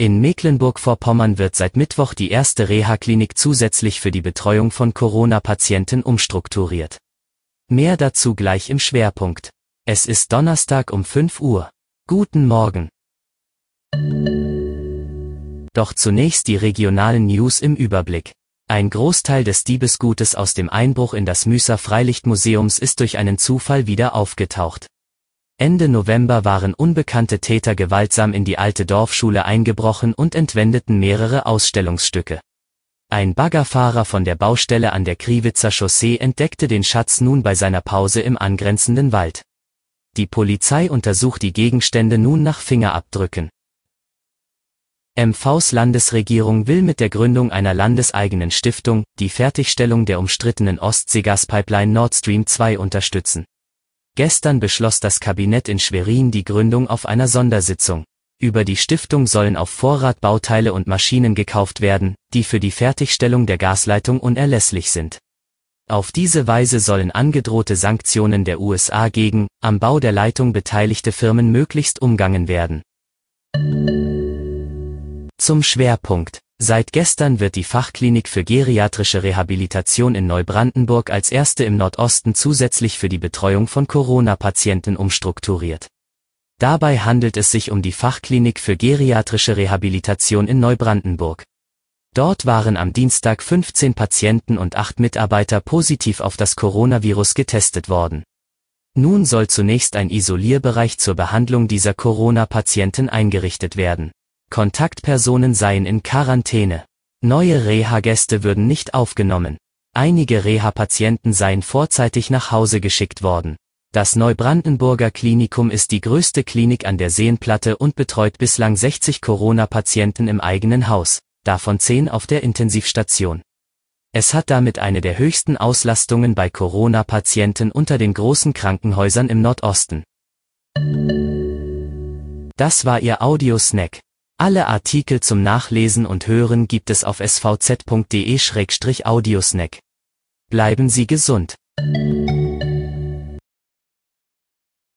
In Mecklenburg-Vorpommern wird seit Mittwoch die erste Reha-Klinik zusätzlich für die Betreuung von Corona-Patienten umstrukturiert. Mehr dazu gleich im Schwerpunkt. Es ist Donnerstag um 5 Uhr. Guten Morgen. Doch zunächst die regionalen News im Überblick. Ein Großteil des Diebesgutes aus dem Einbruch in das Müser Freilichtmuseums ist durch einen Zufall wieder aufgetaucht. Ende November waren unbekannte Täter gewaltsam in die alte Dorfschule eingebrochen und entwendeten mehrere Ausstellungsstücke. Ein Baggerfahrer von der Baustelle an der Kriwitzer Chaussee entdeckte den Schatz nun bei seiner Pause im angrenzenden Wald. Die Polizei untersucht die Gegenstände nun nach Fingerabdrücken. MVs Landesregierung will mit der Gründung einer landeseigenen Stiftung die Fertigstellung der umstrittenen Ostseegaspipeline Nord Stream 2 unterstützen. Gestern beschloss das Kabinett in Schwerin die Gründung auf einer Sondersitzung. Über die Stiftung sollen auf Vorrat Bauteile und Maschinen gekauft werden, die für die Fertigstellung der Gasleitung unerlässlich sind. Auf diese Weise sollen angedrohte Sanktionen der USA gegen am Bau der Leitung beteiligte Firmen möglichst umgangen werden. Zum Schwerpunkt. Seit gestern wird die Fachklinik für geriatrische Rehabilitation in Neubrandenburg als erste im Nordosten zusätzlich für die Betreuung von Corona-Patienten umstrukturiert. Dabei handelt es sich um die Fachklinik für geriatrische Rehabilitation in Neubrandenburg. Dort waren am Dienstag 15 Patienten und 8 Mitarbeiter positiv auf das Coronavirus getestet worden. Nun soll zunächst ein Isolierbereich zur Behandlung dieser Corona-Patienten eingerichtet werden. Kontaktpersonen seien in Quarantäne. Neue Reha-Gäste würden nicht aufgenommen. Einige Reha-Patienten seien vorzeitig nach Hause geschickt worden. Das Neubrandenburger Klinikum ist die größte Klinik an der Seenplatte und betreut bislang 60 Corona-Patienten im eigenen Haus, davon 10 auf der Intensivstation. Es hat damit eine der höchsten Auslastungen bei Corona-Patienten unter den großen Krankenhäusern im Nordosten. Das war Ihr Audiosnack. Alle Artikel zum Nachlesen und Hören gibt es auf svz.de-audiosnack. Bleiben Sie gesund.